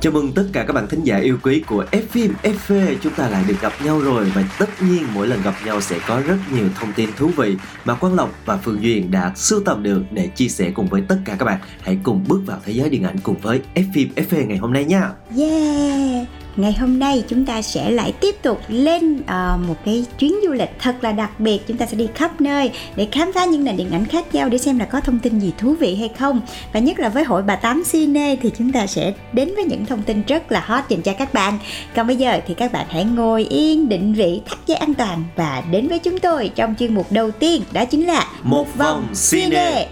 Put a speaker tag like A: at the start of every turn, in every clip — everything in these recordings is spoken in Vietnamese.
A: Chào mừng tất cả các bạn thính giả yêu quý của F phim FV Chúng ta lại được gặp nhau rồi Và tất nhiên mỗi lần gặp nhau sẽ có rất nhiều thông tin thú vị Mà Quang Lộc và Phương Duyên đã sưu tầm được Để chia sẻ cùng với tất cả các bạn. Hãy cùng bước vào thế giới điện ảnh cùng với F phim FV ngày hôm nay nha.
B: Yeah! Ngày hôm nay chúng ta sẽ lại tiếp tục lên ờ, một cái chuyến du lịch thật là đặc biệt Chúng ta sẽ đi khắp nơi để khám phá những nền điện ảnh khác nhau Để xem là có thông tin gì thú vị hay không Và nhất là với hội bà Tám Cine thì chúng ta sẽ đến với những thông tin rất là hot dành cho các bạn Còn bây giờ thì các bạn hãy ngồi yên định vị thắt dây an toàn Và đến với chúng tôi trong chuyên mục đầu tiên Đó chính là
A: Một vòng cine.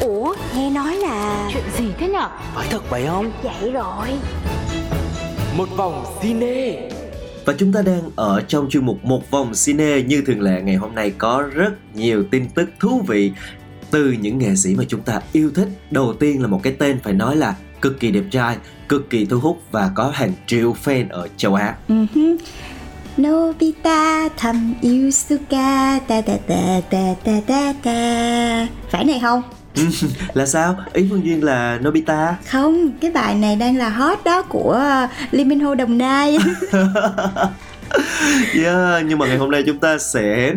C: Ủa nghe nói là
D: Chuyện gì thế nhở?
E: Phải thật vậy không?
C: Vậy rồi
E: Một vòng cine.
A: Và chúng ta đang ở trong chuyên mục Một vòng cine. Như thường lệ ngày hôm nay có rất nhiều tin tức thú vị Từ những nghệ sĩ mà chúng ta yêu thích. Đầu tiên là một cái tên phải nói là cực kỳ đẹp trai Cực kỳ thu hút và có hàng triệu fan ở châu Á.
B: Uh-huh. Nobita thầm yêu Suka ta ta ta ta ta ta ta. Phải này không
A: Là sao? Ý Phương Duyên là Nobita
B: không cái bài này đang là hot đó của Lee Min Ho Đồng Nai
A: Yeah, nhưng mà ngày hôm nay chúng ta sẽ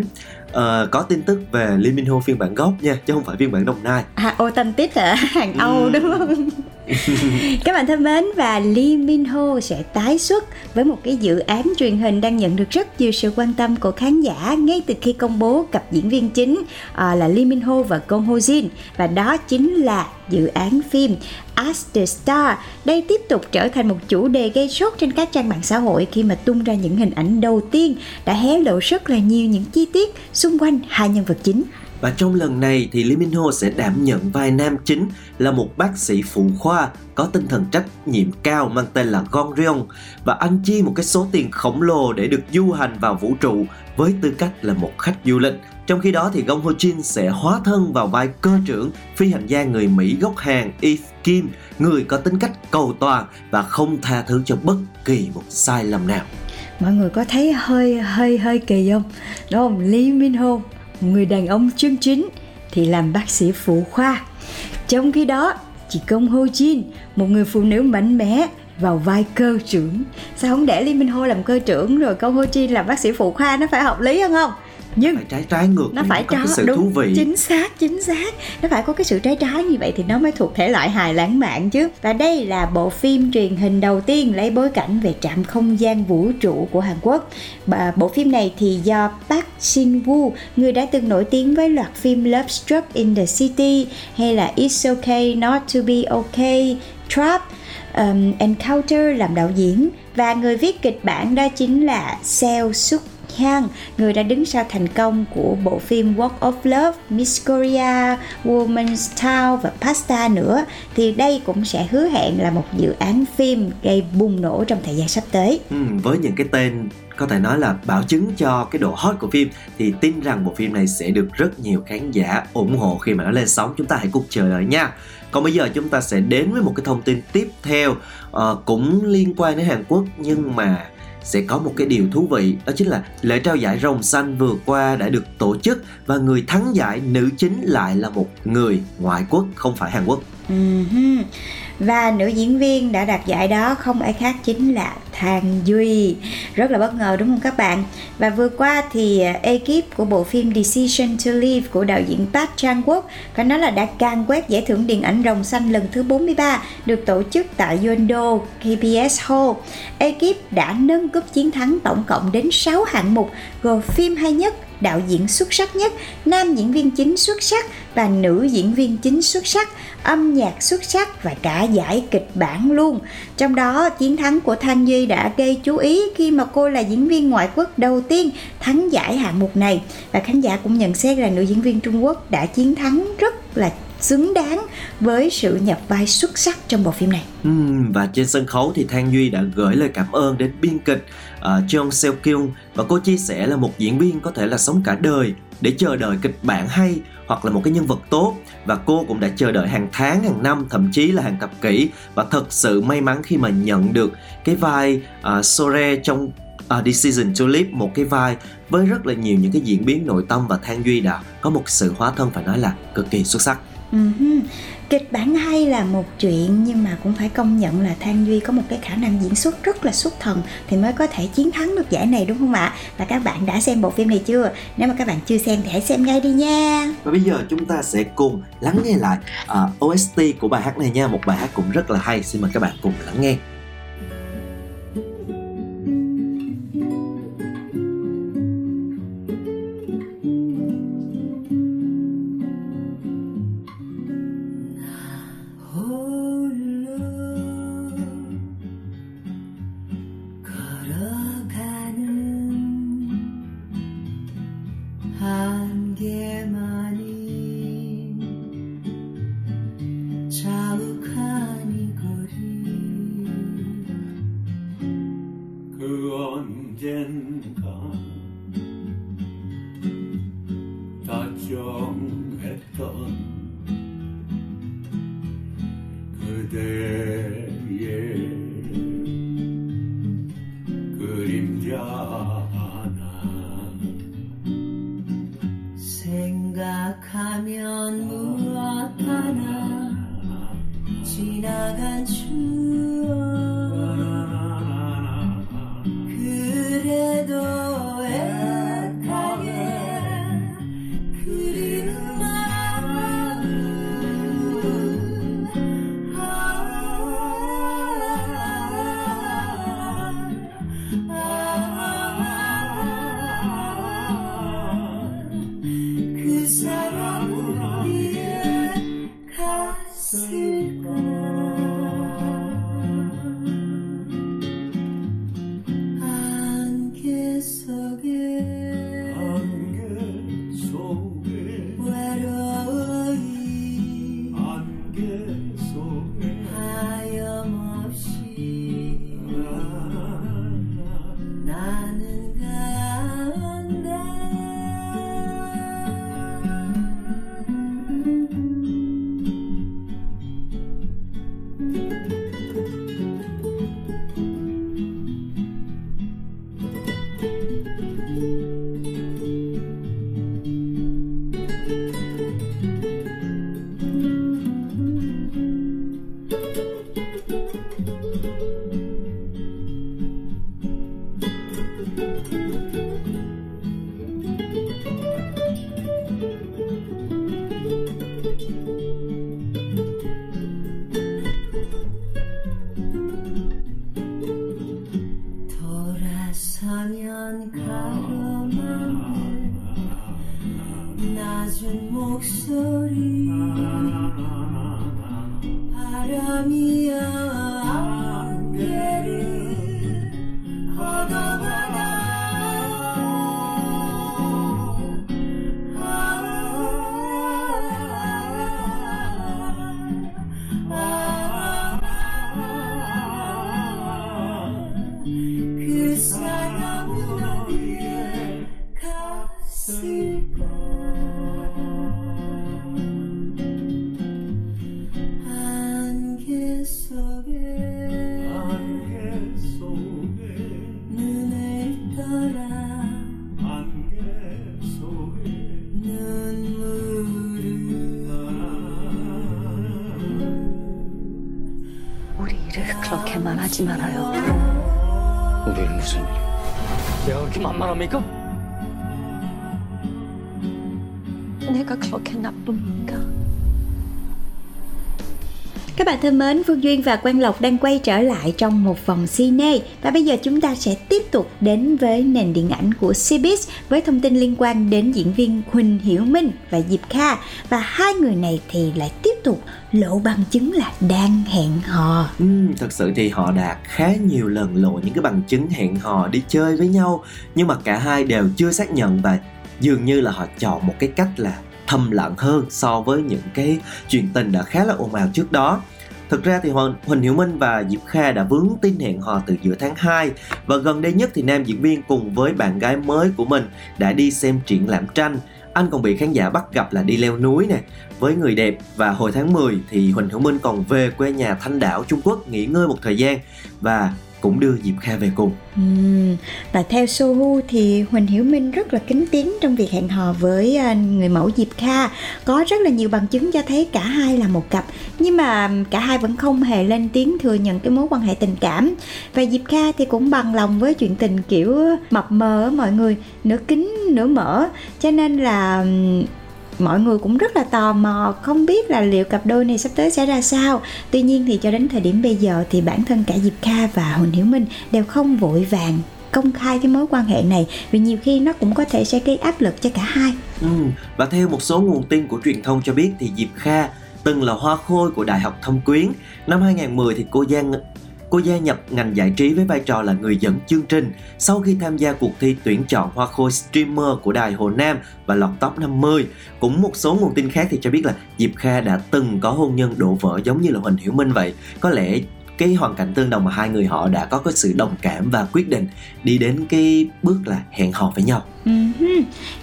A: ờ, có tin tức về Lee Min Ho phiên bản gốc nha, chứ không phải phiên bản đồng nai.
B: à, authentic là hàng Âu
A: Ừ.
B: đúng không các bạn thân mến và Lee Min Ho sẽ tái xuất với một cái dự án truyền hình đang nhận được rất nhiều sự quan tâm của khán giả ngay từ khi công bố cặp diễn viên chính à, là Lee Min Ho và Gong Ho Jin và đó chính là dự án phim As the Star. Đây tiếp tục trở thành một chủ đề gây sốt trên các trang mạng xã hội khi mà tung ra những hình ảnh đầu tiên đã hé lộ rất là nhiều những chi tiết xung quanh hai nhân vật chính.
A: Và trong lần này thì Lee Min Ho sẽ đảm nhận vai nam chính là một bác sĩ phụ khoa có tinh thần trách nhiệm cao mang tên là Gon Ryong và anh chi một cái số tiền khổng lồ để được du hành vào vũ trụ với tư cách là một khách du lịch. Trong khi đó thì Gong Ho Jin sẽ hóa thân vào vai cơ trưởng phi hành gia người Mỹ gốc Hàn Eve Kim, người có tính cách cầu toàn và không tha thứ cho bất kỳ một sai lầm nào.
B: mọi người có thấy hơi hơi hơi kỳ không đúng không Lee Min Ho người đàn ông chân chính thì làm bác sĩ phụ khoa. Trong khi đó, chị Công Ho Jin một người phụ nữ mạnh mẽ vào vai cơ trưởng. Sao không để Lee Minh Ho làm cơ trưởng? Rồi Công Ho Jin làm bác sĩ phụ khoa, nó phải hợp lý hơn không? Nhưng
A: Phải trái trái ngược
B: nó phải
A: có cái
B: có
A: sự
B: đúng
A: thú vị.
B: chính xác chính xác. Nó phải có cái sự trái trái như vậy thì nó mới thuộc thể loại hài lãng mạn chứ. Và đây là bộ phim truyền hình đầu tiên lấy bối cảnh về trạm không gian vũ trụ của Hàn Quốc. Bà, bộ phim này thì do Park Shin Woo người đã từng nổi tiếng với loạt phim Love Struck in the City hay là It's Okay Not to Be Okay Trap um, Encounter làm đạo diễn. Và người viết kịch bản đó chính là Seo Suk Hyang, người đã đứng sau thành công của bộ phim Walk of Love, Miss Korea, Woman's Town và Pasta nữa. Thì đây cũng sẽ hứa hẹn là một dự án phim gây bùng nổ trong thời gian sắp tới.
A: Ừ, với những cái tên có thể nói là bảo chứng cho cái độ hot của phim thì tin rằng bộ phim này sẽ được rất nhiều khán giả ủng hộ khi mà nó lên sóng. Chúng ta hãy cùng chờ đợi nha. Còn bây giờ chúng ta sẽ đến với một cái thông tin tiếp theo uh, cũng liên quan đến Hàn Quốc nhưng mà sẽ có một cái điều thú vị đó chính là lễ trao giải rồng xanh vừa qua đã được tổ chức và người thắng giải nữ chính lại là một người ngoại quốc không phải Hàn Quốc.
B: Ừm, và nữ diễn viên đã đạt giải đó, không ai khác chính là Thang Duy. Rất là bất ngờ, đúng không các bạn? Và vừa qua thì ờ, ekip của bộ phim Decision to Leave của đạo diễn Park Chan Wook Phải nói là đã can quét giải thưởng điện ảnh rồng xanh lần thứ 43 Được tổ chức tại Yondo KBS Hall. Ekip đã nâng cúp chiến thắng tổng cộng đến 6 hạng mục Gồm phim hay nhất đạo diễn xuất sắc nhất, nam diễn viên chính xuất sắc và nữ diễn viên chính xuất sắc, âm nhạc xuất sắc và cả giải kịch bản luôn. Trong đó, chiến thắng của Thanh Duy đã gây chú ý khi mà cô là diễn viên ngoại quốc đầu tiên thắng giải hạng mục này và khán giả cũng nhận xét là nữ diễn viên Trung Quốc đã chiến thắng rất là xứng đáng với sự nhập vai xuất sắc trong bộ phim này.
A: Ừ, và trên sân khấu thì Thang Duy đã gửi lời cảm ơn đến biên kịch À, uh, Seo Kyung và cô chia sẻ là một diễn viên có thể là sống cả đời để chờ đợi kịch bản hay hoặc là một cái nhân vật tốt. Và cô cũng đã chờ đợi hàng tháng hàng năm thậm chí là hàng thập kỷ. Và thật sự may mắn khi mà nhận được cái vai uh, Sore trong à, uh, Decision to Live một cái vai với rất là nhiều những cái diễn biến nội tâm và Thang Duy đã có một sự hóa thân phải nói là cực kỳ xuất sắc.
B: Uh-huh. Kịch bản hay là một chuyện nhưng mà cũng phải công nhận là Thang Duy có một cái khả năng diễn xuất rất là xuất thần thì mới có thể chiến thắng được giải này đúng không ạ? Và các bạn đã xem bộ phim này chưa? Nếu mà các bạn chưa xem thì hãy xem ngay đi nha.
A: Và bây giờ chúng ta sẽ cùng lắng nghe lại à, uh, OST của bài hát này nha, một bài hát cũng rất là hay. Xin mời các bạn cùng lắng nghe.
F: come. 낮은 목소리. 바람이여
C: 3만
E: 원 메이크업? 내가 그렇게
C: 나쁩니까?
B: Các bạn thân mến, Phương Duyên và Quang Lộc đang quay trở lại trong một vòng cine và bây giờ chúng ta sẽ tiếp tục đến với nền điện ảnh của Cbiz với thông tin liên quan đến diễn viên Huỳnh Hiểu Minh và Diệp Kha và hai người này thì lại tiếp tục lộ bằng chứng là đang hẹn hò.
A: Ừ, thật sự thì họ đã khá nhiều lần lộ những cái bằng chứng hẹn hò đi chơi với nhau nhưng mà cả hai đều chưa xác nhận và dường như là họ chọn một cái cách là thầm lặng hơn so với những cái chuyện tình đã khá là ồn ào trước đó. Thực ra thì Huỳnh, Huỳnh Hiểu Minh và Diệp Kha đã vướng tin hẹn hò từ giữa tháng 2 và gần đây nhất thì nam diễn viên cùng với bạn gái mới của mình đã đi xem triển lãm tranh. Anh còn bị khán giả bắt gặp là đi leo núi nè. Với người đẹp và hồi tháng 10 thì Huỳnh Hiểu Minh còn về quê nhà Thanh Đảo Trung Quốc nghỉ ngơi một thời gian. Và cũng đưa Diệp Kha về cùng.
B: Ừ. Và theo Sohu thì Huỳnh Hiểu Minh rất là kính tiếng trong việc hẹn hò với à, người mẫu Diệp Kha Có rất là nhiều bằng chứng cho thấy cả hai là một cặp, Nhưng mà cả hai vẫn không hề lên tiếng thừa nhận cái mối quan hệ tình cảm Và Diệp Kha thì cũng bằng lòng với chuyện tình kiểu mập mờ ở mọi người, Nửa kính nửa mở Cho nên là mọi người cũng rất là tò mò không biết là liệu cặp đôi này sắp tới sẽ ra sao tuy nhiên thì cho đến thời điểm bây giờ thì bản thân cả diệp kha và huỳnh hiểu minh đều không vội vàng công khai cái mối quan hệ này, vì nhiều khi nó cũng có thể sẽ gây áp lực cho cả hai
A: Ừ. Và theo một số nguồn tin của truyền thông cho biết thì Diệp Kha từng là hoa khôi của Đại học Thâm Quyến. Năm 2010 thì cô Giang cô gia nhập ngành giải trí với vai trò là người dẫn chương trình sau khi tham gia cuộc thi tuyển chọn hoa khôi streamer của đài Hồ Nam và lọt top 50. Cũng một số nguồn tin khác thì cho biết là Diệp Kha đã từng có hôn nhân đổ vỡ giống như là Huỳnh Hiểu Minh vậy. Có lẽ cái hoàn cảnh tương đồng mà hai người họ đã có cái sự đồng cảm và quyết định đi đến cái bước là hẹn hò với nhau.
B: Ừm,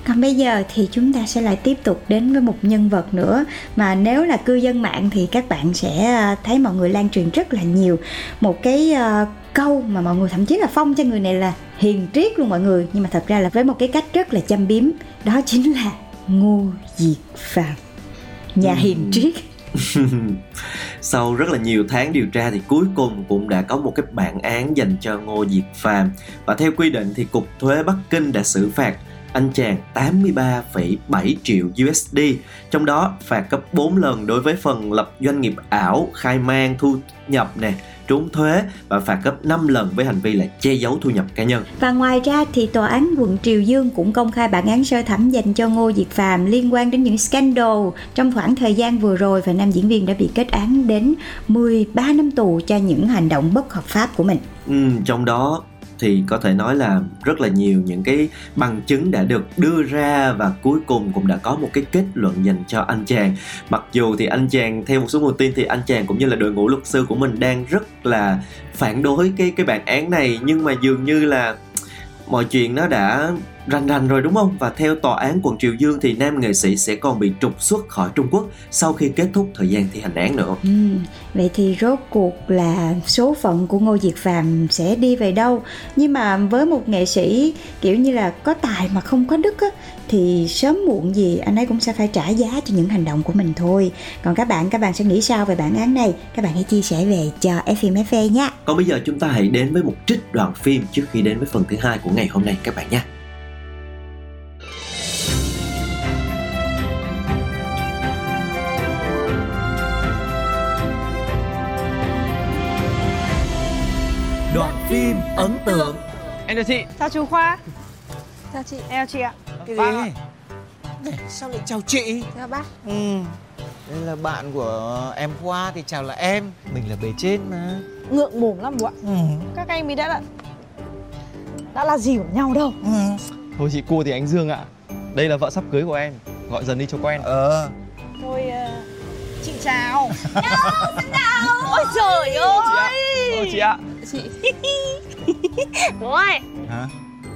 B: Còn bây giờ thì chúng ta sẽ lại tiếp tục đến với một nhân vật nữa. Mà nếu là cư dân mạng thì các bạn sẽ à, thấy mọi người lan truyền rất là nhiều. Một cái à, câu mà mọi người thậm chí là phong cho người này là hiền triết luôn mọi người. Nhưng mà thật ra là với một cái cách rất là châm biếm đó chính là Ngô Diệt Phạm nhà hiền triết
A: Sau rất là nhiều tháng điều tra thì cuối cùng cũng đã có một cái bản án dành cho Ngô Diệp Phàm. Và theo quy định thì Cục Thuế Bắc Kinh đã xử phạt anh chàng 83,7 triệu USD trong đó phạt gấp 4 lần đối với phần lập doanh nghiệp ảo khai mang thu nhập nè trốn thuế và phạt gấp 5 lần với hành vi là che giấu thu nhập cá nhân
B: Và ngoài ra thì tòa án quận Triều Dương cũng công khai bản án sơ thẩm dành cho Ngô Diệt Phạm liên quan đến những scandal trong khoảng thời gian vừa rồi và nam diễn viên đã bị kết án đến 13 năm tù cho những hành động bất hợp pháp của mình.
A: Ừ, trong đó thì có thể nói là rất là nhiều những cái bằng chứng đã được đưa ra và cuối cùng cũng đã có một cái kết luận dành cho anh chàng. Mặc dù thì anh chàng, theo một số nguồn tin thì anh chàng cũng như là đội ngũ luật sư của mình đang rất là phản đối cái cái bản án này, nhưng mà dường như là mọi chuyện nó đã rành rành rồi đúng không? Và theo tòa án quận Triều Dương thì nam nghệ sĩ sẽ còn bị trục xuất khỏi Trung Quốc sau khi kết thúc thời gian thi hành án nữa.
B: Ừ, vậy thì rốt cuộc là số phận của Ngô Diệt Phạm sẽ đi về đâu? Nhưng mà với một nghệ sĩ kiểu như là có tài mà không có đức á, thì sớm muộn gì anh ấy cũng sẽ phải trả giá cho những hành động của mình thôi. Còn các bạn, các bạn sẽ nghĩ sao về bản án này? Các bạn hãy chia sẻ về cho FM FA nhé.
A: Còn bây giờ chúng ta hãy đến với một trích đoạn phim trước khi đến với phần thứ hai của ngày hôm nay các bạn nhé.
G: Đoạn phim ấn tượng
E: Em chào chị
H: Chào chú Khoa
C: Chào chị
H: Em chào chị ạ
I: Cái
E: Bác
I: gì? Sao lại chào chị?
C: Chào bác
I: Ừ. Đây là bạn của em Khoa thì chào là em Mình là bề trên mà
H: Ngượng mồm lắm bố ạ
I: ừ.
H: Các anh mới đã là Đã là gì của nhau đâu.
I: Ừ.
E: Thôi chị cô thì anh Dương ạ. Đây là vợ sắp cưới của em. Gọi dần đi cho quen.
I: Ờ.
H: Thôi ờ, Chị chào. Ôi trời ơi.
E: Ôi chị ạ.
C: Chị.
H: Bố ơi
I: Hả?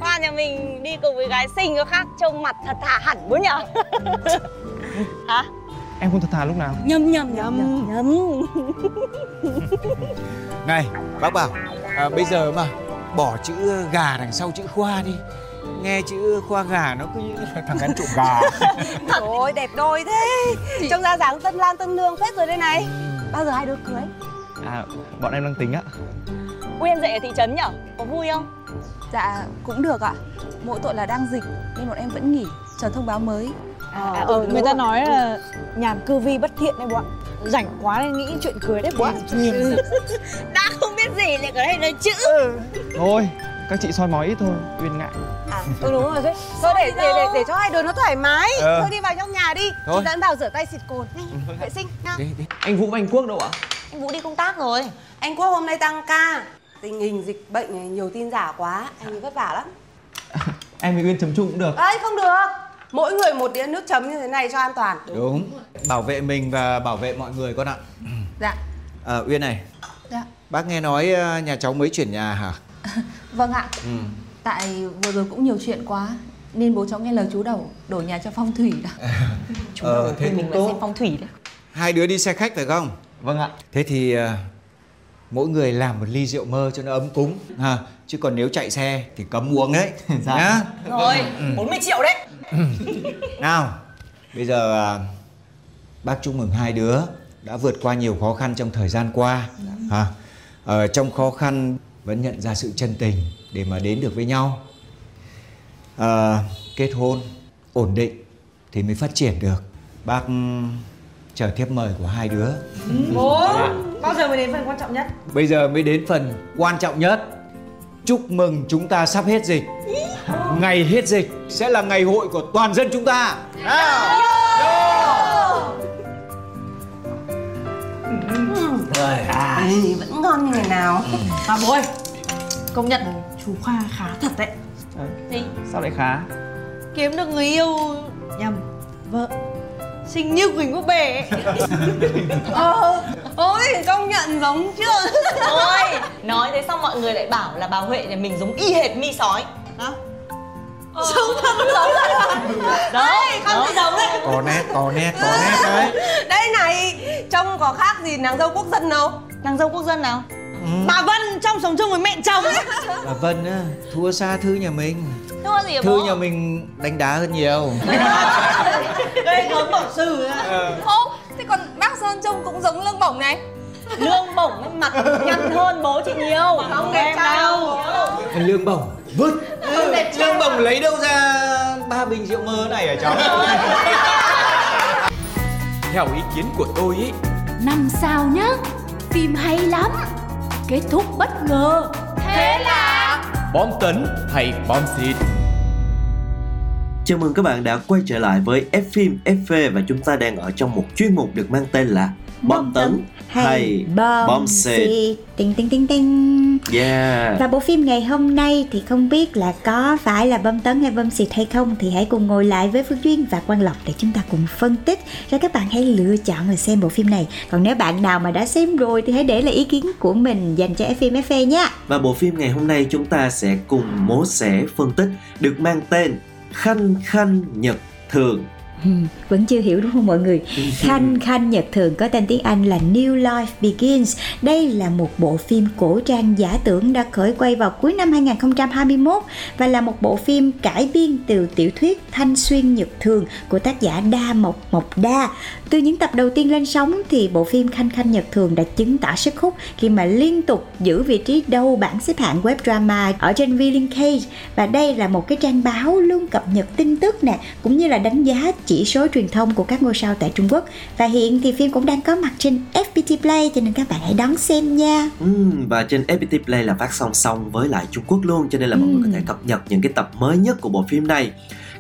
H: Khoa nhà mình đi cùng với gái xinh có khác Trông mặt thật thà hẳn bố nhở. Hả?
E: Em không thật thà lúc nào?
H: Nhầm nhầm nhầm. nhầm.
I: Này, bác bảo à, Bây giờ mà bỏ chữ gà đằng sau chữ Khoa đi. Nghe chữ Khoa gà nó cứ thằng ăn trộm gà.
H: Ôi đẹp đôi thế. Trông ra dáng tân lan tân nương phết rồi đây này. Bao giờ hai đứa cưới?
E: À bọn em đang tính ạ.
H: Ui em dậy ở thị trấn nhở? Có vui không?
C: Dạ cũng được ạ. Mỗi tội là đang dịch Nên bọn em vẫn nghỉ Chờ thông báo mới.
H: À, ừ, người ta nói là nhàn cư vi bất thiện đấy ạ Rảnh quá nên nghĩ chuyện cưới đấy bố ạ Đã không biết gì lại ở đây nói chữ.
E: Thôi các chị soi mói ít thôi Uyên ngại.
H: À, Ừ đúng rồi thế. Thôi để, để, để, để cho hai đứa nó thoải mái.
I: Ờ.
H: Thôi đi vào trong nhà đi.
I: Thôi.
H: Chị dẫn vào rửa tay xịt cồn Nhanh, vệ sinh nha.
I: Đi, đi.
E: Anh Vũ và anh Quốc đâu ạ?
J: Anh Vũ đi công tác rồi. Anh Quốc hôm nay tăng ca. Tình hình dịch bệnh này nhiều tin giả quá Anh ấy vất vả lắm.
E: Em với Uyên chấm chung cũng được.
J: Ấy không được mỗi người một đĩa nước chấm như thế này cho an toàn
I: Đúng Bảo vệ mình và bảo vệ mọi người con ạ
C: Dạ
I: à, Uyên này
C: Dạ
I: Bác nghe nói ờ, nhà cháu mới chuyển nhà hả?
C: Vâng ạ
I: Ừ.
C: Tại vừa rồi cũng nhiều chuyện quá Nên bố cháu nghe lời chú đầu Đổi nhà cho phong thủy đó
I: Chú ờ, thế cũng tốt
C: phong thủy đấy
I: Hai đứa đi xe khách phải không?
E: Vâng ạ
I: Thế thì ờ, mỗi người làm một ly rượu mơ cho nó ấm cúng ha. Chứ còn nếu chạy xe thì cấm uống đấy
E: Dạ.
I: Nhá.
H: Rồi,
I: Ừ.
H: 40 triệu đấy
I: Nào Bây giờ à, bác chúc mừng hai đứa Đã vượt qua nhiều khó khăn trong thời gian qua ha. Ờ, Trong khó khăn vẫn nhận ra sự chân tình Để mà đến được với nhau. Ờ, Kết hôn Ổn định Thì mới phát triển được. Bác chờ thiếp mời của hai đứa.
H: Bố, bao giờ mới đến phần quan trọng nhất?
I: Bây giờ mới đến phần quan trọng nhất. Chúc mừng chúng ta sắp hết dịch Ngày hết dịch sẽ là ngày hội của toàn dân chúng ta
J: Rồi à. vẫn ngon như ngày nào
H: À bố ơi, công nhận chú Khoa khá thật đấy
E: Gì? Sao lại khá?
H: Kiếm được người yêu nhầm vợ xinh như Quỳnh Quốc Bể ấy.
J: Ờ, ôi công nhận giống chưa
K: Ôi, nói thế xong mọi người lại bảo là bà Huệ nhà mình giống y hệt mi sói
H: Hả?
K: Giống thật giống Đấy,
J: không
K: đúng.
J: giống đấy
I: Có nét, có nét, có nét đấy.
J: Đây này, trông có khác gì nàng dâu quốc dân đâu.
K: Nàng dâu quốc dân nào?
H: Bà Vân trong sống chung với mẹ chồng. Ấy
I: Bà Vân á, thua xa Thư nhà mình.
K: Thua gì
I: Thư
K: bố?
I: nhà mình đánh đá hơn nhiều.
H: Đây gớm bổng sư
C: Ô, thế còn bác Sơn trông cũng giống lương bổng này.
K: Lương bổng mặt nhăn hơn bố chị nhiều.
J: Không đẹp đâu.
I: Lương bổng vứt
J: Đẹp
I: Lương bổng lấy đâu ra ba bình rượu mơ này hả cháu?
G: Theo ý kiến của tôi ấy
L: Năm sao nhá Phim hay lắm Kết thúc bất ngờ. Thế là
G: Bom tấn hay bom xịt?
A: Chào mừng các bạn đã quay trở lại với F phim FV và chúng ta đang ở trong một chuyên mục được mang tên là Bom tấn hay
B: bom,
A: bom
B: xịt. Tinh tinh tinh tinh
A: Yeah.
B: Và bộ phim ngày hôm nay thì không biết là có phải là bom tấn hay bom xịt hay không Thì hãy cùng ngồi lại với Phước Duyên và Quang Lộc để chúng ta cùng phân tích Rồi các bạn hãy lựa chọn là xem bộ phim này Còn nếu bạn nào mà đã xem rồi thì hãy để lại ý kiến của mình dành cho FM FV nha
A: Và bộ phim ngày hôm nay chúng ta sẽ cùng mố xẻ phân tích được mang tên Khanh Khanh Nhật Thường.
B: Ừ, vẫn chưa hiểu đúng không mọi người? Khanh Khanh Nhật Thường có tên tiếng Anh là New Life Begins. Đây là một bộ phim cổ trang giả tưởng đã khởi quay vào cuối năm 2021 Và là một bộ phim cải biên từ tiểu thuyết Thanh Xuyên Nhật Thường của tác giả Đa Mộc Mộc Đa. Từ những tập đầu tiên lên sóng thì bộ phim Khanh Khanh Nhật Thường đã chứng tỏ sức hút khi mà liên tục giữ vị trí đầu bảng xếp hạng web drama ở trên Villain Và đây là một cái trang báo luôn cập nhật tin tức nè cũng như là đánh giá chỉ số truyền thông của các ngôi sao tại Trung Quốc và hiện thì phim cũng đang có mặt trên FPT Play cho nên các bạn hãy đón xem nha.
A: Ừm, và trên FPT Play là phát song song với lại Trung Quốc luôn cho nên là mọi người có thể cập nhật những cái tập mới nhất của bộ phim này.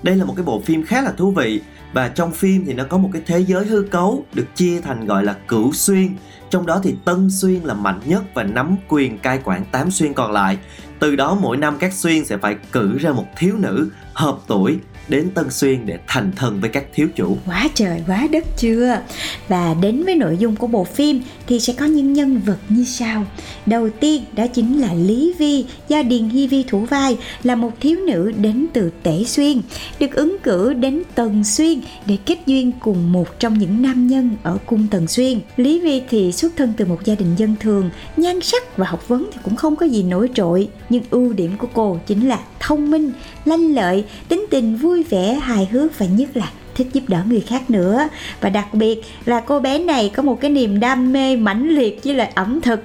A: Đây là một cái bộ phim khá là thú vị và trong phim thì nó có một cái thế giới hư cấu được chia thành gọi là cửu xuyên trong đó thì Tân Xuyên là mạnh nhất và nắm quyền cai quản 8 xuyên còn lại. Từ đó mỗi năm các xuyên sẽ phải cử ra một thiếu nữ hợp tuổi đến Tân Xuyên để thành thân với các thiếu chủ.
B: Quá trời quá đất chưa? Và đến với nội dung của bộ phim thì sẽ có những nhân vật như sau. Đầu tiên đó chính là Lý Vi. Do Điền Hy Vi thủ vai Là một thiếu nữ đến từ Tể Xuyên Được ứng cử đến Tần Xuyên để kết duyên cùng một trong những nam nhân ở cung Tần Xuyên. Lý Vi thì xuất thân từ một gia đình dân thường Nhan sắc và học vấn thì cũng không có gì nổi trội. Nhưng ưu điểm của cô chính là thông minh, lanh lợi, tính tình vui vui vẻ, hài hước và nhất là thích giúp đỡ người khác nữa. Và đặc biệt là cô bé này có một cái niềm đam mê mãnh liệt với lại ẩm thực.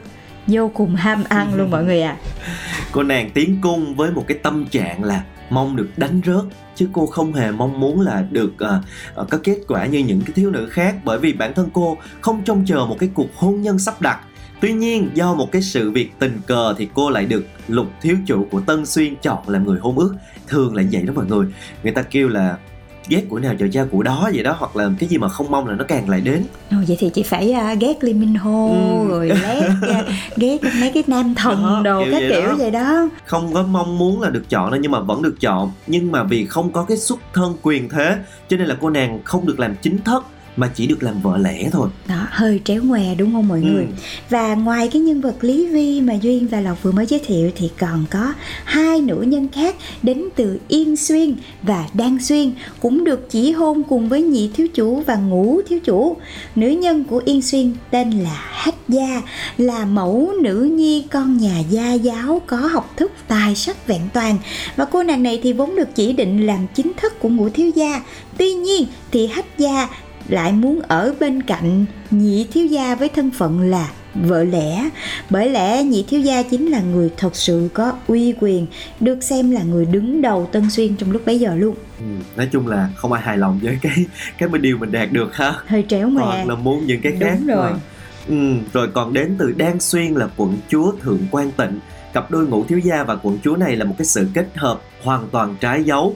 B: Vô cùng ham ăn luôn mọi người ạ. À.
A: cô nàng tiến cung với một cái tâm trạng là mong được đánh rớt chứ cô không hề mong muốn là được uh, có kết quả như những cái thiếu nữ khác. Bởi vì bản thân cô không trông chờ một cái cuộc hôn nhân sắp đặt. Tuy nhiên do một cái sự việc tình cờ thì cô lại được lục thiếu chủ của Tân Xuyên chọn làm người hôn ước. Thường là vậy đó mọi người. Người ta kêu là ghét của nào chờ cha của đó vậy đó hoặc là cái gì mà không mong là nó càng lại đến.
B: Ồ, vậy thì chị phải à, ghét Lee Min Ho
A: Ừ.
B: rồi ghét à, ghét mấy cái nam thần
A: Đó,
B: đồ
A: kiểu
B: các
A: vậy
B: kiểu
A: đó.
B: vậy đó.
A: Không có mong muốn là được chọn đâu nhưng mà vẫn được chọn. Nhưng mà vì không có cái xuất thân quyền thế cho nên là cô nàng không được làm chính thất mà chỉ được làm vợ lẽ thôi
B: đó hơi tréo ngoe đúng không mọi
A: Ừ.
B: người và ngoài cái nhân vật Lý Vi mà Duyên và Lộc vừa mới giới thiệu thì còn có hai nữ nhân khác đến từ Yên Xuyên và Đan Xuyên cũng được chỉ hôn cùng với nhị thiếu chủ và ngũ thiếu chủ. Nữ nhân của Yên Xuyên tên là Hách Gia, là mẫu nữ nhi con nhà gia giáo có học thức tài sắc vẹn toàn và cô nàng này thì vốn được chỉ định làm chính thức của ngũ thiếu gia. Tuy nhiên thì Hách Gia lại muốn ở bên cạnh nhị thiếu gia với thân phận là vợ lẽ bởi lẽ nhị thiếu gia chính là người thật sự có uy quyền được xem là người đứng đầu tân xuyên trong lúc bấy giờ luôn
A: ừ. nói chung là không ai hài lòng với cái cái mà điều mình đạt được ha
B: hơi tréo ngoe
A: hoặc là muốn những cái khác
B: Đúng rồi.
A: mà. ừ. rồi còn đến từ Đan Xuyên là quận chúa Thượng Quan Tịnh cặp đôi ngũ thiếu gia và quận chúa này là một cái sự kết hợp hoàn toàn trái dấu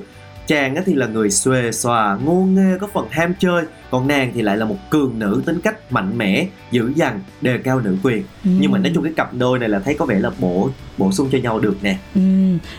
A: chàng thì là người xuề xòa ngô nghê có phần ham chơi còn nàng thì lại là một cường nữ tính cách mạnh mẽ dữ dằn đề cao nữ quyền.
B: Ừ.
A: nhưng mà nói chung cái cặp đôi này là thấy có vẻ là bổ bổ sung cho nhau được nè.
B: Ừ,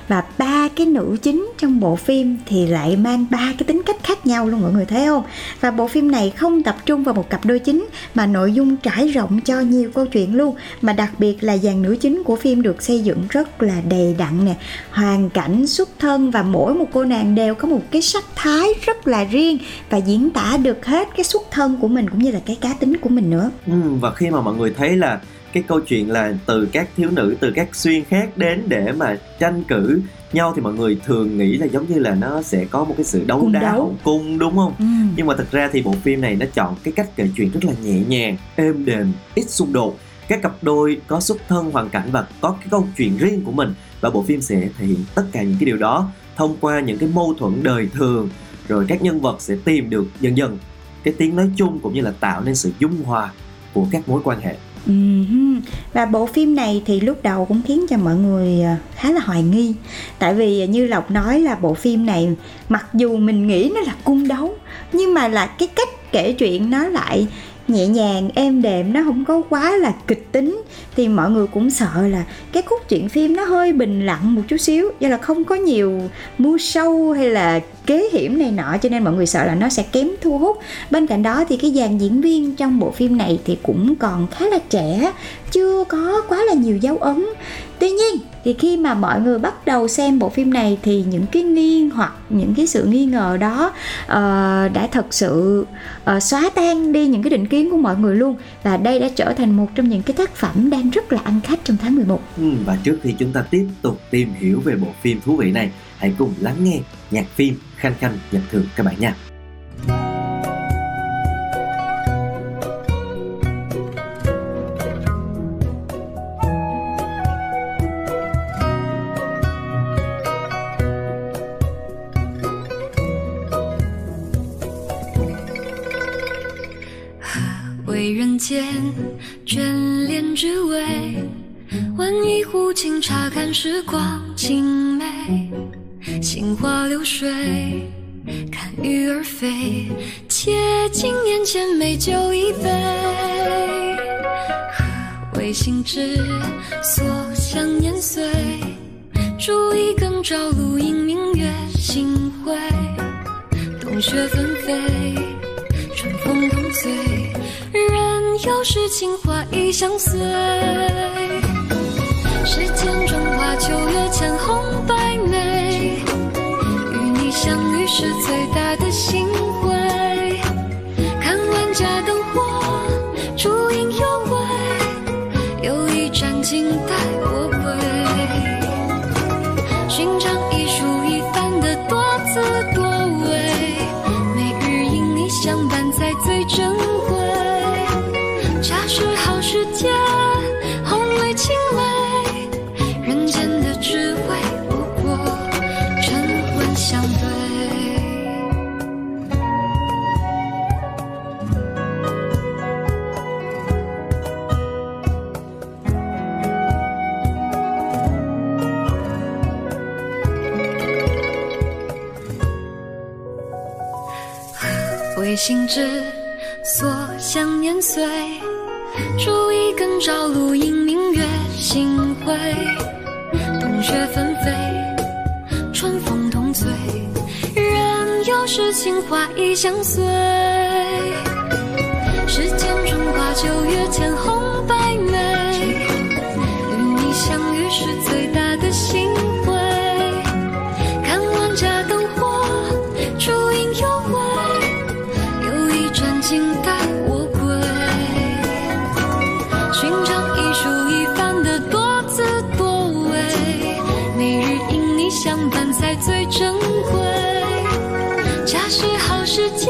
B: và ba cái nữ chính trong bộ phim thì lại mang ba cái tính cách khác nhau luôn mọi người thấy không? Và bộ phim này không tập trung vào một cặp đôi chính mà nội dung trải rộng cho nhiều câu chuyện luôn. Mà đặc biệt là dàn nữ chính của phim được xây dựng rất là đầy đặn nè. Hoàn cảnh xuất thân và mỗi một cô nàng đều có một cái sắc thái rất là riêng và diễn tả được hết cái xuất thân của mình cũng như là cái cá tính của mình nữa
A: Ừ, và khi mà mọi người thấy là cái câu chuyện là từ các thiếu nữ từ các xuyên khác đến để mà tranh cử nhau thì mọi người thường nghĩ là giống như là nó sẽ có một cái sự đấu
B: Cung
A: đá
B: đấu.
A: cung đúng không
B: ừ.
A: nhưng mà thực ra thì bộ phim này nó chọn cái cách kể chuyện rất là nhẹ nhàng êm đềm ít xung đột các cặp đôi có xuất thân hoàn cảnh và có cái câu chuyện riêng của mình và bộ phim sẽ thể hiện tất cả những cái điều đó thông qua những cái mâu thuẫn đời thường, rồi các nhân vật sẽ tìm được dần dần cái tiếng nói chung cũng như là tạo nên sự dung hòa của các mối quan hệ.
B: Ừ Và bộ phim này thì lúc đầu cũng khiến cho mọi người à, khá là hoài nghi. Tại vì à, như Lộc nói là bộ phim này mặc dù mình nghĩ nó là cung đấu, Nhưng mà là cái cách kể chuyện nó lại nhẹ nhàng, êm đềm, nó không có quá là kịch tính. Thì mọi người cũng sợ là cái cốt truyện phim nó hơi bình lặng một chút xíu Do là không có nhiều mua sâu hay là kế hiểm này nọ Cho nên mọi người sợ là nó sẽ kém thu hút. Bên cạnh đó thì cái dàn diễn viên trong bộ phim này thì cũng còn khá là trẻ Chưa có quá là nhiều dấu ấn. Tuy nhiên thì khi mà mọi người bắt đầu xem bộ phim này thì những cái nghi hoặc những cái sự nghi ngờ đó uh, đã thật sự uh, xóa tan đi những cái định kiến của mọi người luôn. Và đây đã trở thành một trong những cái tác phẩm đang rất là ăn khách trong tháng 11
A: Ừ, và trước khi chúng ta tiếp tục tìm hiểu về bộ phim thú vị này, hãy cùng lắng nghe nhạc phim Khanh Khanh Nhật Thường các bạn nha.
F: 为人心花流水，看鱼儿飞，且尽眼前美酒一杯。何为心之所向年岁，煮一羹朝露映明月星辉。冬雪纷飞，春风同醉，人有诗情画意相随。世间中华秋月千红百媚，相遇是最大的幸
M: 运。心之所向年岁，烛一更朝露映明月星辉。冬雪纷飞，春风同醉，人有诗情话已相随。世间春花秋月千红才最珍贵。假使好时节，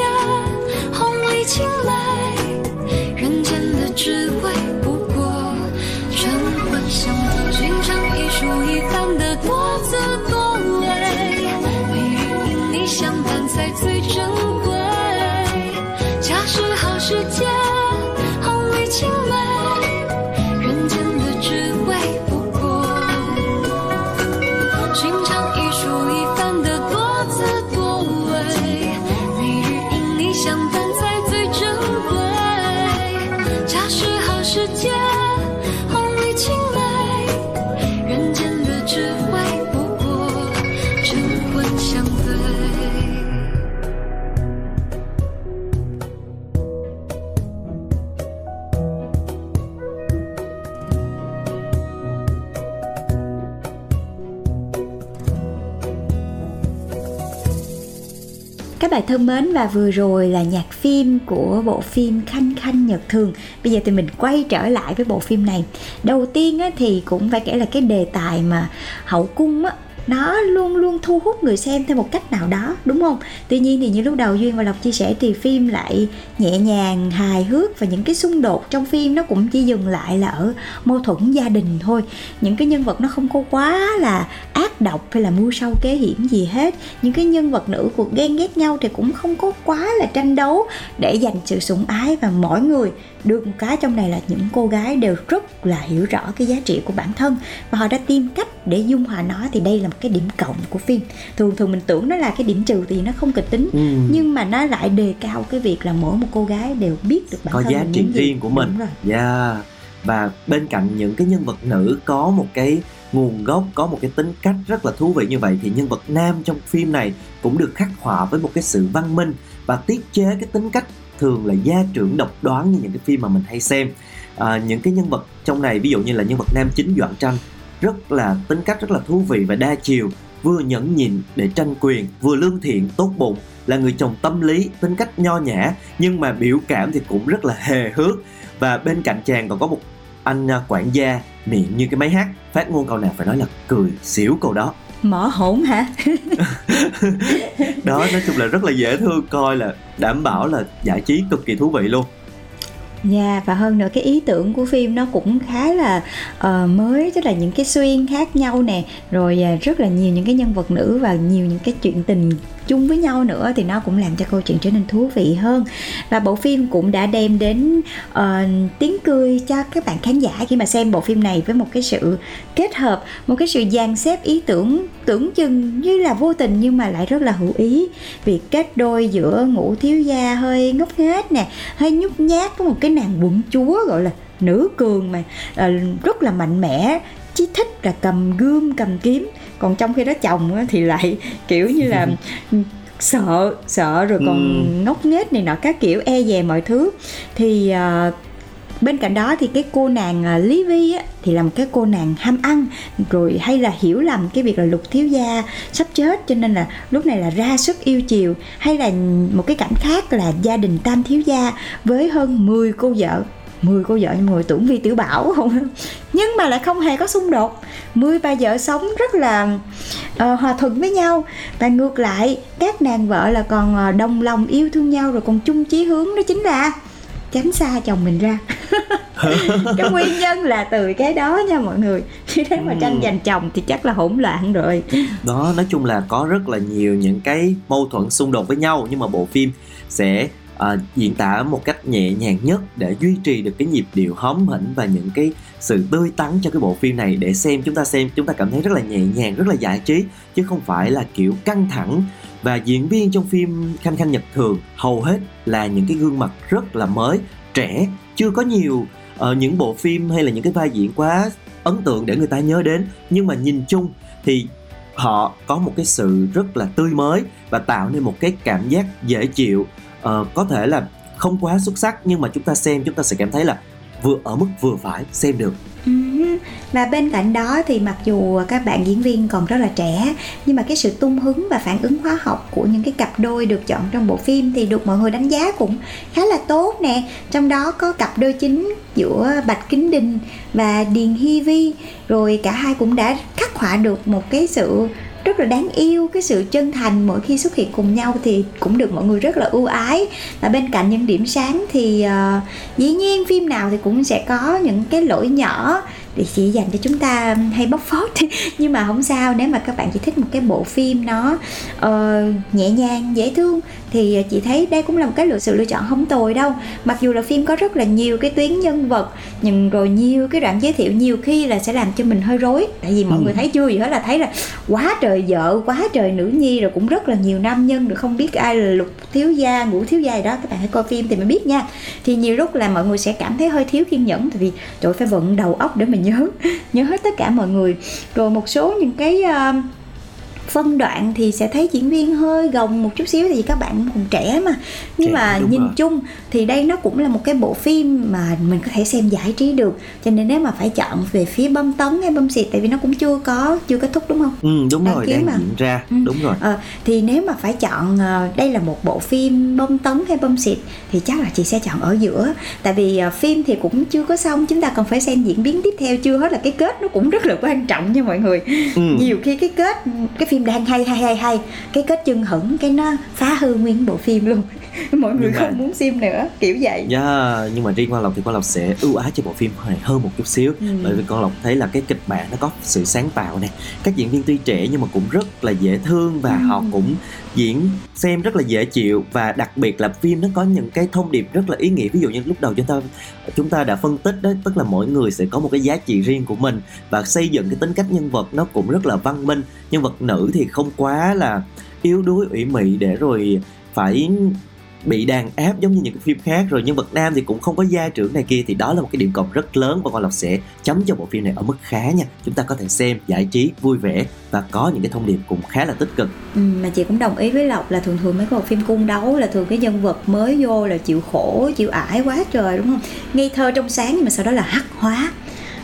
B: Các bạn thân mến và vừa rồi là nhạc phim của bộ phim Khanh Khanh Nhật Thường. Bây giờ thì mình quay trở lại với bộ phim này. Đầu tiên á, thì cũng phải kể là cái đề tài mà hậu cung á, nó luôn luôn thu hút người xem theo một cách nào đó, đúng không? Tuy nhiên thì như lúc đầu duyên và lộc chia sẻ thì phim lại nhẹ nhàng, hài hước và những cái xung đột trong phim nó cũng chỉ dừng lại là ở mâu thuẫn gia đình thôi. Những cái nhân vật nó không có quá là ác độc hay là mưu sâu kế hiểm gì hết. Những cái nhân vật nữ cuộc ghen ghét nhau thì cũng không có quá là tranh đấu để giành sự sủng ái và mỗi người được một cái. Trong này là những cô gái đều rất là hiểu rõ cái giá trị của bản thân và họ đã tìm cách để dung hòa nó. Thì đây là một cái điểm cộng của phim thường thường mình tưởng nó là cái điểm trừ thì nó không kịch tính
A: Ừ.
B: nhưng mà nó lại đề cao cái việc là mỗi một cô gái đều biết được bản
A: có
B: thân
A: giá trị riêng của mình
B: Đúng rồi.
A: yeah. và bên cạnh những cái nhân vật nữ có một cái nguồn gốc có một cái tính cách rất là thú vị như vậy thì nhân vật nam trong phim này cũng được khắc họa với một cái sự văn minh và tiết chế cái tính cách thường là gia trưởng độc đoán như những cái phim mà mình hay xem à, những cái nhân vật trong này ví dụ như là nhân vật nam chính Doãn Tranh rất là tính cách rất là thú vị và đa chiều vừa nhẫn nhịn để tranh quyền vừa lương thiện tốt bụng là người chồng tâm lý tính cách nho nhã nhưng mà biểu cảm thì cũng rất là hề hước. Và bên cạnh chàng còn có một anh à, quản gia miệng như cái máy hát phát ngôn câu nào phải nói là cười xỉu câu đó.
B: Mỏ hổn hả?
A: Đó nói chung là rất là dễ thương coi là đảm bảo là giải trí cực kỳ thú vị luôn
B: Dạ và hơn nữa cái ý tưởng của phim nó cũng khá là uh, mới tức là những cái xuyên khác nhau nè. Rồi uh, rất là nhiều những cái nhân vật nữ và nhiều những cái chuyện tình chung với nhau nữa thì nó cũng làm cho câu chuyện trở nên thú vị hơn. Và bộ phim cũng đã đem đến uh, tiếng cười cho các bạn khán giả khi mà xem bộ phim này với một cái sự kết hợp một cái sự dàn xếp ý tưởng tưởng chừng như là vô tình nhưng mà lại rất là hữu ý. Việc kết đôi giữa ngũ thiếu gia hơi ngốc nghếch nè hơi nhút nhát với một cái nàng quận chúa gọi là nữ cường mà ờ, rất là mạnh mẽ chỉ thích là cầm gươm cầm kiếm. Còn trong khi đó chồng thì lại kiểu như là sợ sợ rồi còn
A: Ừ.
B: ngốc nghếch này nọ các kiểu e dè mọi thứ. Thì ờ, bên cạnh đó thì cái cô nàng à, Lý Vi á, thì là một cái cô nàng ham ăn rồi hay là hiểu lầm cái việc là lục thiếu gia sắp chết cho nên là lúc này là ra sức yêu chiều. Hay là một cái cảnh khác là gia đình tam thiếu gia với hơn 10 cô vợ 10 cô vợ nhưng mà tưởng vi tiểu bảo. Không nhưng mà lại không hề có xung đột. 10 bà vợ sống rất là ờ, hòa thuận với nhau. Và ngược lại các nàng vợ là còn ờ, đồng lòng yêu thương nhau rồi còn chung chí hướng đó chính là tránh xa chồng mình ra. Cái nguyên nhân là từ cái đó nha mọi người. Khi đấy mà tranh giành chồng thì chắc là hỗn loạn rồi.
A: Đó nói chung là có rất là nhiều những cái mâu thuẫn xung đột với nhau. Nhưng mà bộ phim sẽ à, diễn tả một cách nhẹ nhàng nhất để duy trì được cái nhịp điệu hóm hỉnh và những cái sự tươi tắn cho cái bộ phim này để xem chúng ta xem chúng ta cảm thấy rất là nhẹ nhàng rất là giải trí chứ không phải là kiểu căng thẳng. Và diễn viên trong phim Khanh Khanh Nhật Thường hầu hết là những cái gương mặt rất là mới trẻ chưa có nhiều uh, những bộ phim hay là những cái vai diễn quá ấn tượng để người ta nhớ đến. Nhưng mà nhìn chung thì họ có một cái sự rất là tươi mới và tạo nên một cái cảm giác dễ chịu uh, có thể là không quá xuất sắc nhưng mà chúng ta xem chúng ta sẽ cảm thấy là vừa ở mức vừa phải xem được.
B: Và bên cạnh đó thì mặc dù các bạn diễn viên còn rất là trẻ nhưng mà cái sự tung hứng và phản ứng hóa học của những cái cặp đôi được chọn trong bộ phim thì được mọi người đánh giá cũng khá là tốt nè. Trong đó có cặp đôi chính giữa bạch kính đình và điền Hi vi rồi cả hai cũng đã khắc họa được một cái sự rất là đáng yêu. Cái sự chân thành mỗi khi xuất hiện cùng nhau thì cũng được mọi người rất là ưu ái. Và bên cạnh những điểm sáng thì uh, dĩ nhiên phim nào thì cũng sẽ có những cái lỗi nhỏ để chỉ dành cho chúng ta hay bóc phốt. Nhưng mà không sao nếu mà các bạn chỉ thích một cái bộ phim nó uh, nhẹ nhàng dễ thương thì chị thấy đây cũng là một cái lựa sự lựa chọn không tồi đâu. Mặc dù là phim có rất là nhiều cái tuyến nhân vật nhưng rồi nhiều cái đoạn giới thiệu nhiều khi là sẽ làm cho mình hơi rối. Tại vì mọi
A: Ừ.
B: người thấy chưa gì hết là thấy là quá trời vợ quá trời nữ nhi rồi cũng rất là nhiều nam nhân rồi không biết ai là lục thiếu gia ngũ thiếu gia gì đó. Các bạn hãy coi phim thì mới biết nha. Thì nhiều lúc là mọi người sẽ cảm thấy hơi thiếu kiên nhẫn tại vì trời phải vận đầu óc để mình nhớ nhớ hết tất cả mọi người. Rồi một số những cái uh, phân đoạn thì sẽ thấy diễn viên hơi gồng một chút xíu tại vì các bạn còn trẻ mà nhưng
A: Trẻ,
B: mà nhìn
A: rồi.
B: chung thì đây nó cũng là một cái bộ phim mà mình có thể xem giải trí được cho nên nếu mà phải chọn về phía bom tấn hay bom xịt tại vì nó cũng chưa có chưa kết thúc đúng không
A: ừ đúng
B: Đang
A: rồi đang
B: mà.
A: diễn ra
B: Ừ.
A: đúng rồi
B: Ờ, thì nếu mà phải chọn ờ, đây là một bộ phim bom tấn hay bom xịt thì chắc là chị sẽ chọn ở giữa tại vì ờ, phim thì cũng chưa có xong chúng ta còn phải xem diễn biến tiếp theo chưa hết là cái kết nó cũng rất là quan trọng nha mọi người
A: Ừ.
B: nhiều khi cái kết cái phim đang hay hay hay hay. Cái kết chân hững, cái nó phá hư nguyên bộ phim luôn. mọi người
A: Nhưng mà-
B: không muốn xem nữa kiểu vậy.
A: Yeah, nhưng mà riêng Quang Lộc thì Quang Lộc sẽ ưu ái cho bộ phim này hơn một chút xíu.
B: Ừ.
A: bởi vì Quang Lộc thấy là cái kịch bản nó có sự sáng tạo nè. Các diễn viên tuy trẻ nhưng mà cũng rất là dễ thương và
B: Ừ.
A: họ cũng diễn xem rất là dễ chịu. Và đặc biệt là phim nó có những cái thông điệp rất là ý nghĩa. Ví dụ như lúc đầu chúng ta chúng ta đã phân tích đó tức là mỗi người sẽ có một cái giá trị riêng của mình. Và xây dựng cái tính cách nhân vật nó cũng rất là văn minh. Nhân vật nữ thì không quá là yếu đuối ủy mị để rồi phải bị đàn áp giống như những cái phim khác rồi nhân vật nam thì cũng không có gia trưởng này kia thì đó là một cái điểm cộng rất lớn và Quang Lộc sẽ chấm cho bộ phim này ở mức khá nha. Chúng ta có thể xem giải trí vui vẻ và có những cái thông điệp cũng khá là tích cực.
B: Ừ, mà chị cũng đồng ý với Lộc là thường thường mấy cái bộ phim cung đấu là thường cái nhân vật mới vô là chịu khổ chịu ải quá trời đúng không? Ngây thơ trong sáng nhưng mà sau đó là hắc hóa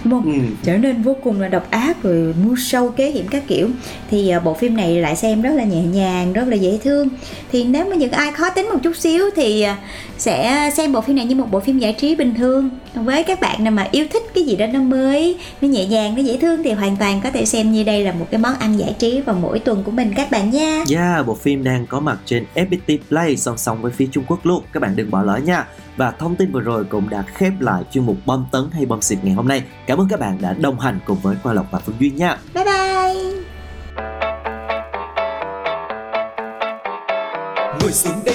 B: đúng không?
A: Ừ.
B: trở nên vô cùng là độc ác rồi mưu sâu kế hiểm các kiểu. Thì à, bộ phim này lại xem rất là nhẹ nhàng rất là dễ thương. Thì nếu mà những ai khó tính một chút xíu thì à, sẽ xem bộ phim này như một bộ phim giải trí bình thường với các bạn nào mà yêu thích cái gì đó nó mới nó nhẹ nhàng nó dễ thương thì hoàn toàn có thể xem như đây là một cái món ăn giải trí vào mỗi tuần của mình các bạn nha
A: Yeah, bộ phim đang có mặt trên FPT Play song song với phía Trung Quốc luôn. Các bạn đừng bỏ lỡ nha. Và thông tin vừa rồi cũng đã khép lại chuyên mục bom tấn hay bom xịt ngày hôm nay. Cảm ơn các bạn đã đồng hành cùng với Quang Lộc và Phương Duyên nha.
B: bye bye
G: Ngồi xuống đây